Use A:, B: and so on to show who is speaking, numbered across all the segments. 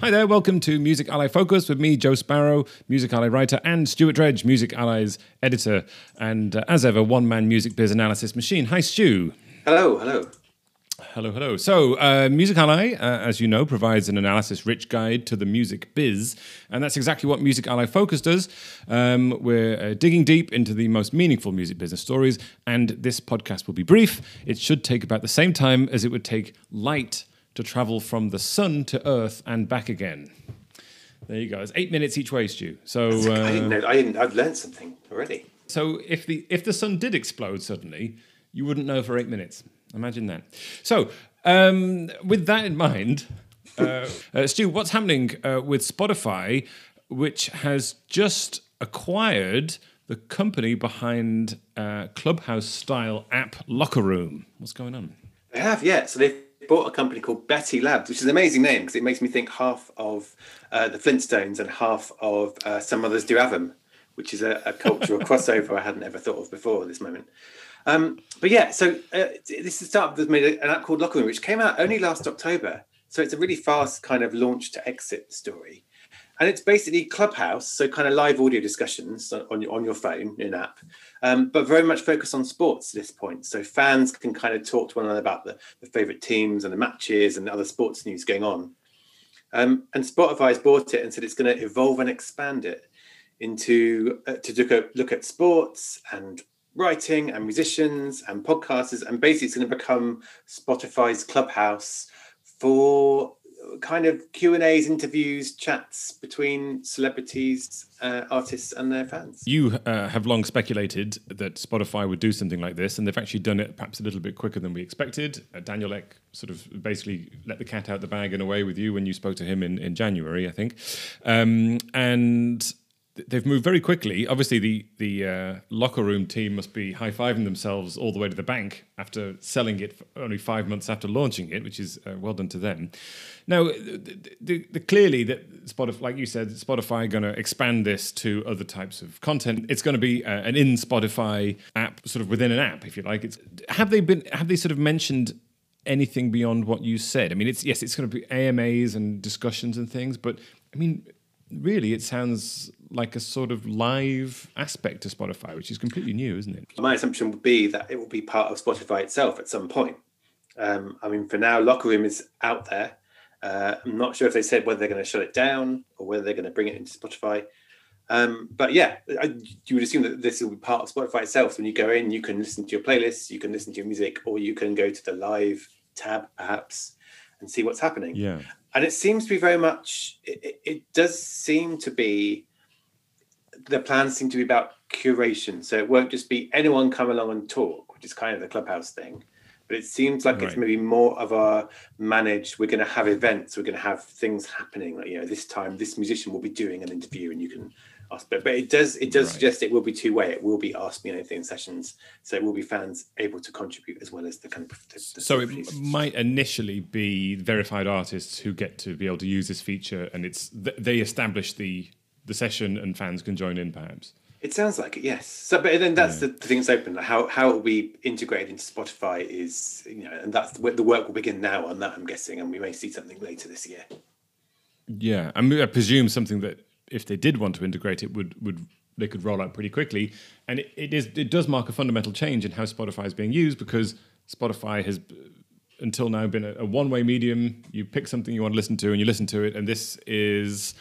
A: Hi there, welcome to Music Ally Focus with me, Joe Sparrow, Music Ally writer, and Stuart Dredge, Music Ally's editor, and uh, as ever, one man music biz analysis machine. Hi, Stu.
B: Hello, hello.
A: Hello, hello. So, uh, Music Ally, uh, as you know, provides an analysis rich guide to the music biz, and that's exactly what Music Ally Focus does. Um, we're uh, digging deep into the most meaningful music business stories, and this podcast will be brief. It should take about the same time as it would take light to travel from the sun to Earth and back again. There you go. It's eight minutes each way, Stu. So uh,
B: I didn't know. I didn't. I've learned something already.
A: So if the if the sun did explode suddenly, you wouldn't know for eight minutes. Imagine that. So um, with that in mind, uh, uh, Stu, what's happening uh, with Spotify, which has just acquired the company behind uh, Clubhouse style app Locker Room? What's going on?
B: They have, yeah. So they've bought a company called Betty Labs, which is an amazing name because it makes me think half of uh, the Flintstones and half of uh, Some Mothers Do 'Ave 'Em, which is a, a cultural crossover I hadn't ever thought of before at this moment. Um, but yeah, so uh, this is a startup that's made an app called Locker Room, which came out only last October. So it's a really fast kind of launch to exit story. And it's basically Clubhouse, so kind of live audio discussions on your, on your phone in app, um, but very much focused on sports at this point. So fans can kind of talk to one another about the, the favorite teams and the matches and other sports news going on. Um, and Spotify has bought it and said it's going to evolve and expand it into uh, to look at, look at sports and writing and musicians and podcasters, and basically it's going to become Spotify's clubhouse for kind of Q and A's, interviews, chats between celebrities, uh, artists, and their fans.
A: You uh, have long speculated that Spotify would do something like this, and they've actually done it perhaps a little bit quicker than we expected. Uh, Daniel Ek sort of basically let the cat out the bag in a way with you when you spoke to him in, in January, I think, um, and they've moved very quickly. Obviously, the the uh, locker room team must be high fiving themselves all the way to the bank after selling it only five months after launching it, which is uh, well done to them. Now, the, the, the, clearly that Spotify, like you said, Spotify going to expand this to other types of content. It's going to be uh, an in Spotify app, sort of within an app, if you like. It's have they been have they sort of mentioned anything beyond what you said? I mean, it's yes, it's going to be AMAs and discussions and things, but I mean, really, it sounds like a sort of live aspect to Spotify, which is completely new, isn't it?
B: My assumption would be that it will be part of Spotify itself at some point. Um, I mean, for now, Locker Room is out there. Uh, I'm not sure if they said whether they're going to shut it down or whether they're going to bring it into Spotify. Um, but yeah, I, you would assume that this will be part of Spotify itself. So when you go in, you can listen to your playlists, you can listen to your music, or you can go to the live tab perhaps and see what's happening.
A: Yeah.
B: And it seems to be very much, it, it does seem to be the plans seem to be about curation. So it won't just be anyone come along and talk, which is kind of the clubhouse thing. But it seems like right. it's maybe more of a managed. We're going to have events. We're going to have things happening. Like you know, this time this musician will be doing an interview, and you can ask. But, but it does it does right. suggest it will be two way. It will be ask me anything sessions. So it will be fans able to contribute as well as the kind of. The,
A: the so it might initially be verified artists who get to be able to use this feature, and it's they establish the the session and fans can join in perhaps.
B: It sounds like it, yes. So, but then that's yeah. the, the thing that's open. How how we integrate into Spotify is you know, and that's the, the work will begin now on that. I'm guessing, and we may see something later this year.
A: Yeah, I, mean, I presume something that if they did want to integrate it, would would they could roll out pretty quickly. And it, it is it does mark a fundamental change in how Spotify is being used because Spotify has until now been a, a one way medium. You pick something you want to listen to, and you listen to it, and this is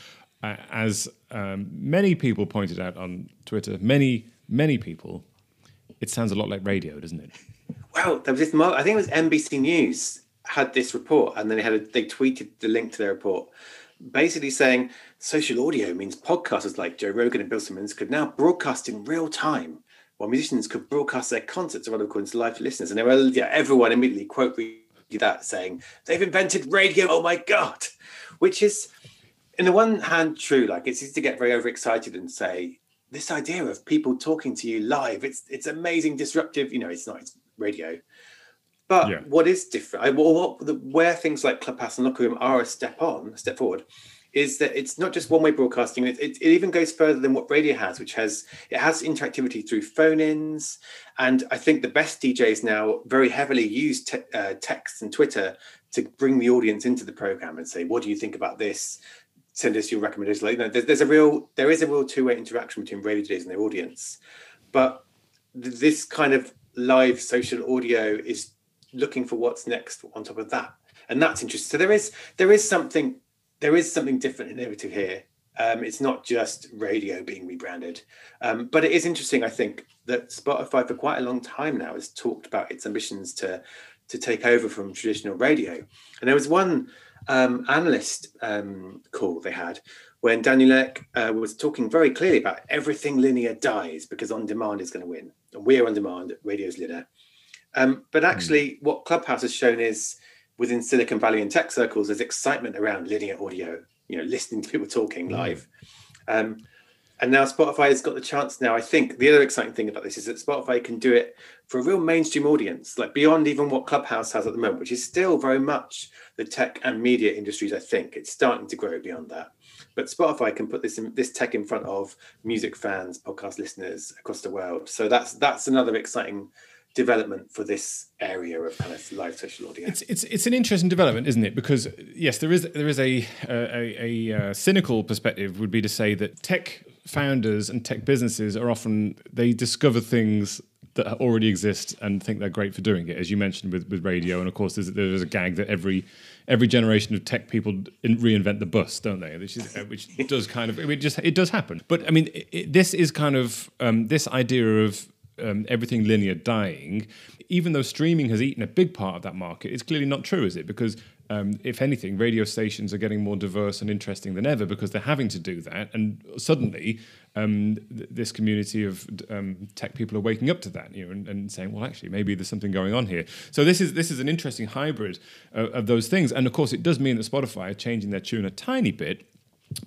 A: uh, as um, many people pointed out on Twitter, many, many people, it sounds a lot like radio, doesn't it?
B: Well, there was this. I think it was NBC News had this report, and then they had a, they tweeted the link to their report, basically saying social audio means podcasters like Joe Rogan and Bill Simmons could now broadcast in real time, while musicians could broadcast their concerts or other recordings live to listeners. And they were, yeah, everyone immediately quote that saying they've invented radio. Oh my god, which is in the one hand, true. Like it's easy to get very overexcited and say this idea of people talking to you live. It's it's amazing, disruptive. You know, it's not it's radio. But yeah. what is different? I, well, what, the, where things like Clubhouse and Locker Room are a step on, a step forward, is that it's not just one-way broadcasting. It, it, it, even goes further than what radio has, which has it has interactivity through phone-ins, and I think the best DJs now very heavily use te- uh, text and Twitter to bring the audience into the program and say, "What do you think about this?" Send us your recommendations. Like, you know, there's, there's a real there is a real two-way interaction between radio DJs and their audience, but th- this kind of live social audio is looking for what's next on top of that and that's interesting so there is there is something there is something different innovative here. Um, it's not just radio being rebranded, um, but it is interesting. I think that Spotify for quite a long time now has talked about its ambitions to to take over from traditional radio. And there was one um, analyst um, call they had when Daniel Ek uh, was talking very clearly about everything linear dies because on demand is going to win, and we're on demand. Radio's linear. Um, but hmm. actually, mm. what Clubhouse has shown is within Silicon Valley and tech circles, there's excitement around linear audio, you know, listening to people talking mm. live. Um, and now Spotify has got the chance now. I think the other exciting thing about this is that Spotify can do it for a real mainstream audience, like beyond even what Clubhouse has at the moment, which is still very much the tech and media industries. I think it's starting to grow beyond that. But Spotify can put this in, this tech in front of music fans, podcast listeners across the world. So that's that's another exciting development for this area of kind of live social audio.
A: It's it's it's an interesting development, isn't it? Because yes, there is there is a a, a, a uh, cynical perspective would be to say that tech founders and tech businesses are often they discover things that already exist and think they're great for doing it, as you mentioned with, with radio. And of course, there's, there's a gag that every every generation of tech people reinvent the bus, don't they? Which, is, which does kind of it just it does happen. But I mean, it, this is kind of um, this idea of um, everything linear dying, even though streaming has eaten a big part of that market, it's clearly not true, is it? Because um, if anything, radio stations are getting more diverse and interesting than ever because they're having to do that. And suddenly, um, th- this community of um, tech people are waking up to that, you know, and, and, saying, "Well, actually, maybe there's something going on here." So this is this is an interesting hybrid uh, of those things. And of course, it does mean that Spotify are changing their tune a tiny bit,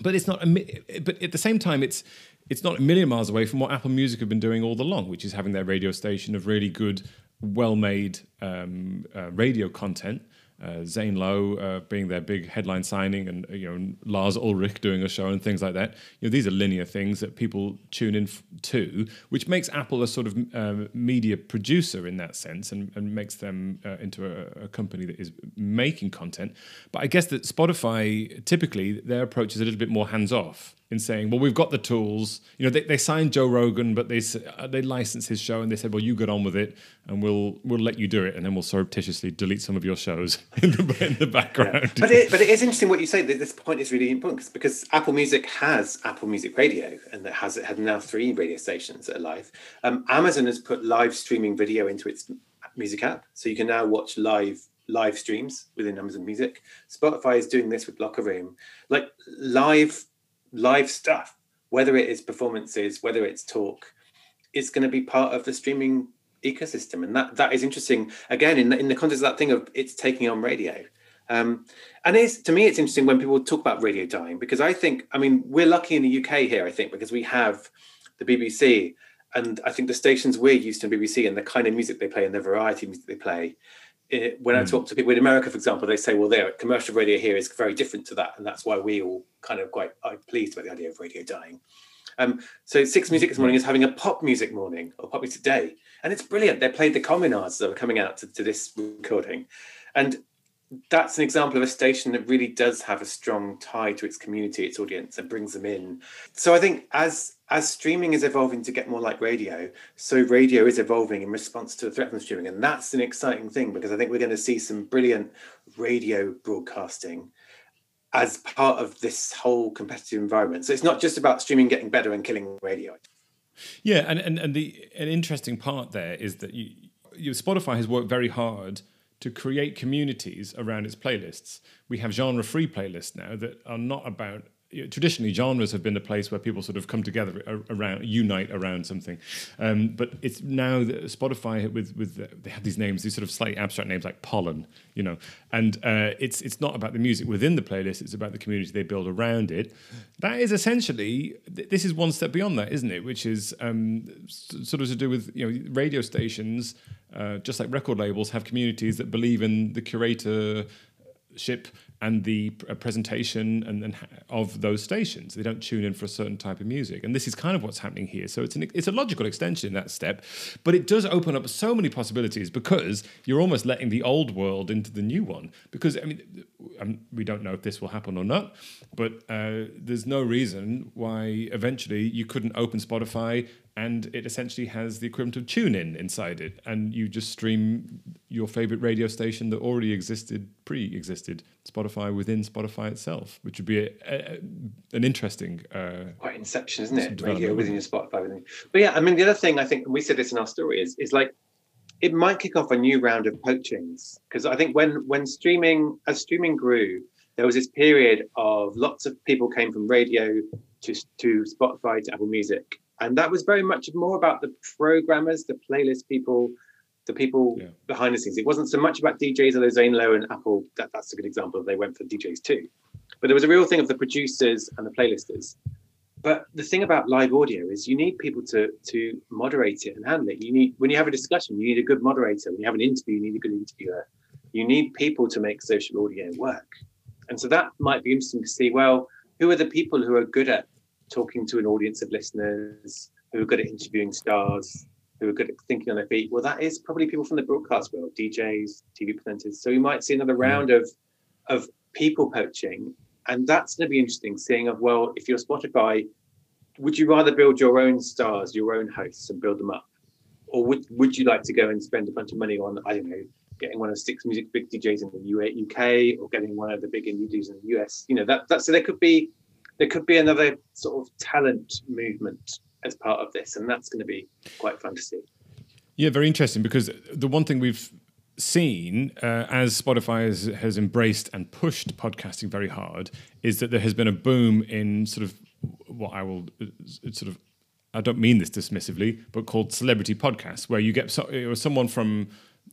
A: but it's not. A, but at the same time, it's it's not a million miles away from what Apple Music have been doing all along, which is having their radio station of really good, well-made um, uh, radio content uh, Zane Lowe uh, being their big headline signing, and you know Lars Ulrich doing a show and things like that. You know these are linear things that people tune in f- to, which makes Apple a sort of um, media producer in that sense, and, and makes them uh, into a, a, company that is making content. But I guess that Spotify typically their approach is a little bit more hands off in saying, well, we've got the tools. You know, they, they signed Joe Rogan, but they uh, they licensed his show and they said, well, you get on with it, and we'll we'll let you do it, and then we'll surreptitiously delete some of your shows in the, in the background.
B: Yeah. But it, but it is interesting what you say. That this point is really important because Apple Music has Apple Music Radio, and it has it had now three radio stations that are live. Um, Amazon has put live streaming video into its music app, so you can now watch live live streams within Amazon Music. Spotify is doing this with Locker Room, like live live stuff, whether it is performances, whether it's talk, is going to be part of the streaming ecosystem, and that that is interesting. Again, in the, in the context of that thing of it's taking on radio. Um, and it's to me, it's interesting when people talk about radio dying because I think, I mean, we're lucky in the UK here, I think, because we have the BBC, and I think the stations we're used to BBC and the kind of music they play and the variety of music they play it, when mm. I hmm. talk to people in America, for example, they say, well, there, commercial radio here is very different to that. And that's why we all kind of quite are pleased about the idea of radio dying. Um, so Six Music this morning is having a pop music morning or pop music day. And it's brilliant. They played the Communards that are coming out to, to this recording. And that's an example of a station that really does have a strong tie to its community, its audience, and brings them in. So I think as as streaming is evolving to get more like radio, so radio is evolving in response to the threat from streaming, and that's an exciting thing because I think we're going to see some brilliant radio broadcasting as part of this whole competitive environment. So it's not just about streaming getting better and killing radio.
A: Yeah, and and, and the an interesting part there is that you, you Spotify has worked very hard to create communities around its playlists. We have genre free playlists now that are not about you know, traditionally genres have been a place where people sort of come together around unite around something. Um, but it's now that spotify with with they have these names these sort of slightly abstract names like pollen you know. And uh, it's it's not about the music within the playlist it's about the community they build around it. That is essentially this is one step beyond that isn't it? Which is um, sort of to do with you know radio stations uh, just like record labels have communities that believe in the curator ship and the uh, presentation and, and of those stations. They don't tune in for a certain type of music, and this is kind of what's happening here. So it's an, it's a logical extension in that step, but it does open up so many possibilities because you're almost letting the old world into the new one. Because I mean, um, we don't know if this will happen or not, but uh, there's no reason why eventually you couldn't open Spotify and it essentially has the equivalent of TuneIn inside it, and you just stream your favorite radio station that already existed, pre-existed Spotify within Spotify itself, which would be a, a, an interesting
B: uh, quite inception, isn't it? Radio within your Spotify, within. But yeah, I mean, the other thing I think we said this in our story is is like it might kick off a new round of poachings because I think when when streaming as streaming grew, there was this period of lots of people came from radio to to Spotify to Apple Music and that was very much more about the programmers, the playlist people, the people yeah. behind the scenes. It wasn't so much about DJs, although Zane Lowe and Apple, that, that's a good example. They went for DJs too. But there was a real thing of the producers and the playlisters. But the thing about live audio is you need people to to moderate it and handle it. You need when you have a discussion, you need a good moderator. When you have an interview, you need a good interviewer. You need people to make social audio work. And so that might be interesting to see, well, who are the people who are good at talking to an audience of listeners who are good at interviewing stars, who are good at thinking on their feet. Well, that is probably people from the broadcast world, DJs, TV presenters. So we might see another mm. round of of people poaching, and that's going to be interesting. Seeing of well, if you're Spotify, would you rather build your own stars, your own hosts, and build them up, or would would you like to go and spend a bunch of money on I don't know getting one of six music big DJs in the UK or getting one of the big indie DJs in the US? You know that that so there could be there could be another sort of talent movement as part of this, and that's going to be quite fun to see.
A: Yeah, very interesting because the one thing we've seen uh, as Spotify has, has embraced and pushed podcasting very hard is that there has been a boom in sort of what I will uh, sort of I don't mean this dismissively, but called celebrity podcasts, where you get so, someone from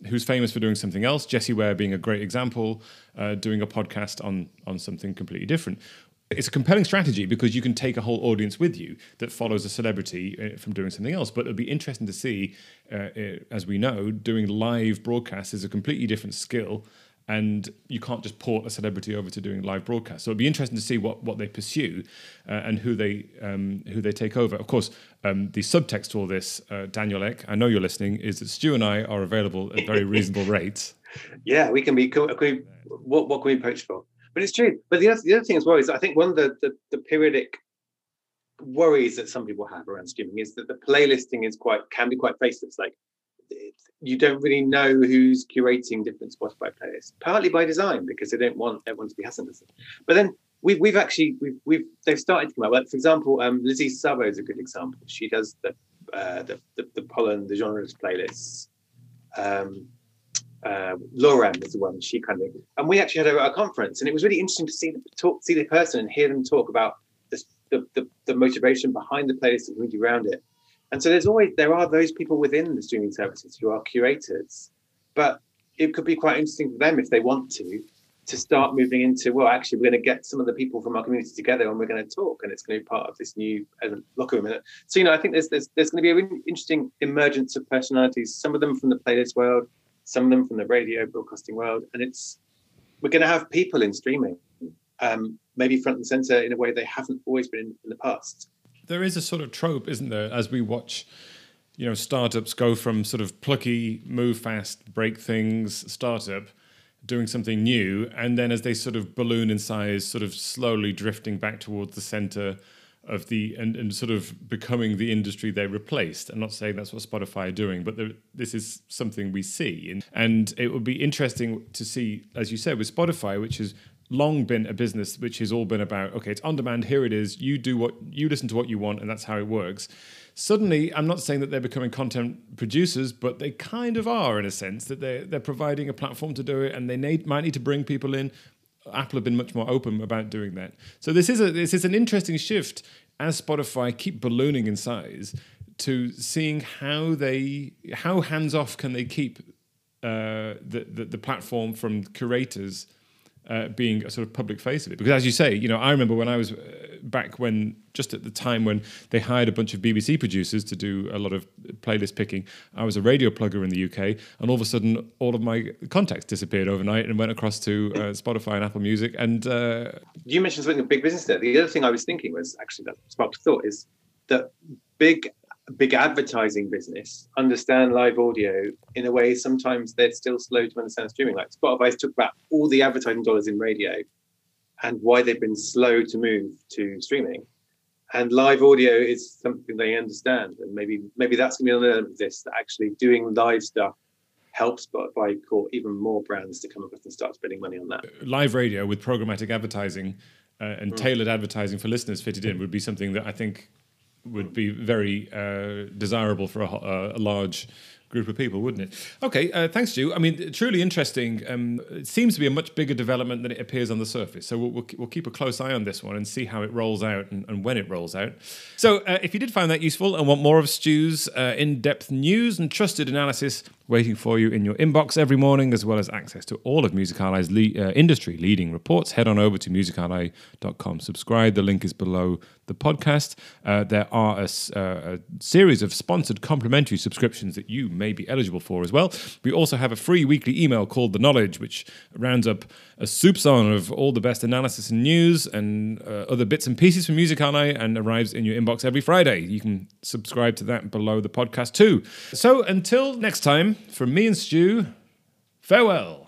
A: who's famous for doing something else, Jessie Ware being a great example, uh, doing a podcast on on something completely different it's a compelling strategy because you can take a whole audience with you that follows a celebrity uh, from doing something else. But it'll be interesting to see, uh, uh, as we know, doing live broadcasts is a completely different skill, and you can't just port a celebrity over to doing live broadcasts. So it'll be interesting to see what, what they pursue uh, and who they um, who they take over. Of course, um, the subtext to all this, uh, Daniel Ek, I know you're listening, is that Stu and I are available at very reasonable rates.
B: Yeah, we can be. Can we, what what can we approach for? But it's true. But the other, the other thing as well is I think one of the, the, the periodic worries that some people have around streaming is that the playlisting is quite can be quite faceless. Like you don't really know who's curating different Spotify playlists, partly by design because they don't want everyone to be Hassan. But then we've we've actually we've we've they've started to come out. Like for example, um, Lizzy Szabo is a good example. She does the uh, the, the, the pollen the genres playlists. Um, uh, Lauren is the one she kind of, and we actually had a, conference, and it was really interesting to see the talk, see the person, and hear them talk about the, the, the motivation behind the playlist and community around it. And so there's always there are those people within the streaming services who are curators, but it could be quite interesting for them if they want to to start moving into well actually we're going to get some of the people from our community together and we're going to talk and it's going to be part of this new locker room so you know i think there's there's, there's going to be a really interesting emergence of personalities some of them from the playlist world some of them from the radio broadcasting world, and it's we're going to have people in streaming, um, maybe front and center in a way they haven't always been in the past.
A: There is a sort of trope, isn't there, as we watch you know startups go from sort of plucky move fast break things startup doing something new and then as they sort of balloon in size sort of slowly drifting back towards the center of the and, and sort of becoming the industry they replaced. I'm not saying that's what Spotify are doing, but there, this is something we see, and, and it would be interesting to see, as you said, with Spotify, which has long been a business which has all been about okay, it's on demand. Here it is. You do what you listen to what you want, and that's how it works. Suddenly, I'm not saying that they're becoming content producers, but they kind of are in a sense that they're they're providing a platform to do it, and they need, might need to bring people in Apple have been much more open about doing that. So this is a this is an interesting shift as Spotify keep ballooning in size to seeing how they how hands off can they keep uh, the, the, the platform from curators uh, being a sort of public face of it. Because as you say, you know, I remember when I was uh, back when just at the time when they hired a bunch of BBC producers to do a lot of playlist picking. I was a radio plugger in the UK, and all of a sudden, all of my contacts disappeared overnight and went across to uh, Spotify and Apple Music. And uh,
B: you mentioned something big business there. The other thing I was thinking was actually that sparked thought is that big big advertising business understand live audio in a way sometimes they're still slow to understand streaming. Like Spotify's took about all the advertising dollars in radio and why they've been slow to move to streaming. And live audio is something they understand, and maybe maybe that's going to be another element of this that actually doing live stuff helps Spotify call even more brands to come up with and start spending money on that.
A: Live radio with programmatic advertising uh, and mm. tailored advertising for listeners fitted in would be something that I think would be very uh, desirable for a, a, large group of people, wouldn't it? Okay, uh, thanks, Stu. I mean, truly interesting. Um, it seems to be a much bigger development than it appears on the surface. So we'll, we'll, we'll keep a close eye on this one and see how it rolls out and, and when it rolls out. So uh, if you did find that useful and want more of Stu's uh, in depth news and trusted analysis, waiting for you in your inbox every morning, as well as access to all of Music Ally's le- uh, industry leading reports. Head on over to musically.com. Subscribe. The link is below the podcast. Uh, there are a, uh, a, series of sponsored complimentary subscriptions that you may be eligible for as well. We also have a free weekly email called The Knowledge, which rounds up a soupçon of all the best analysis and news and uh, other bits and pieces from Music Ally and arrives in your inbox every Friday. You can subscribe to that below the podcast too. So until next time, from me and Stu, farewell.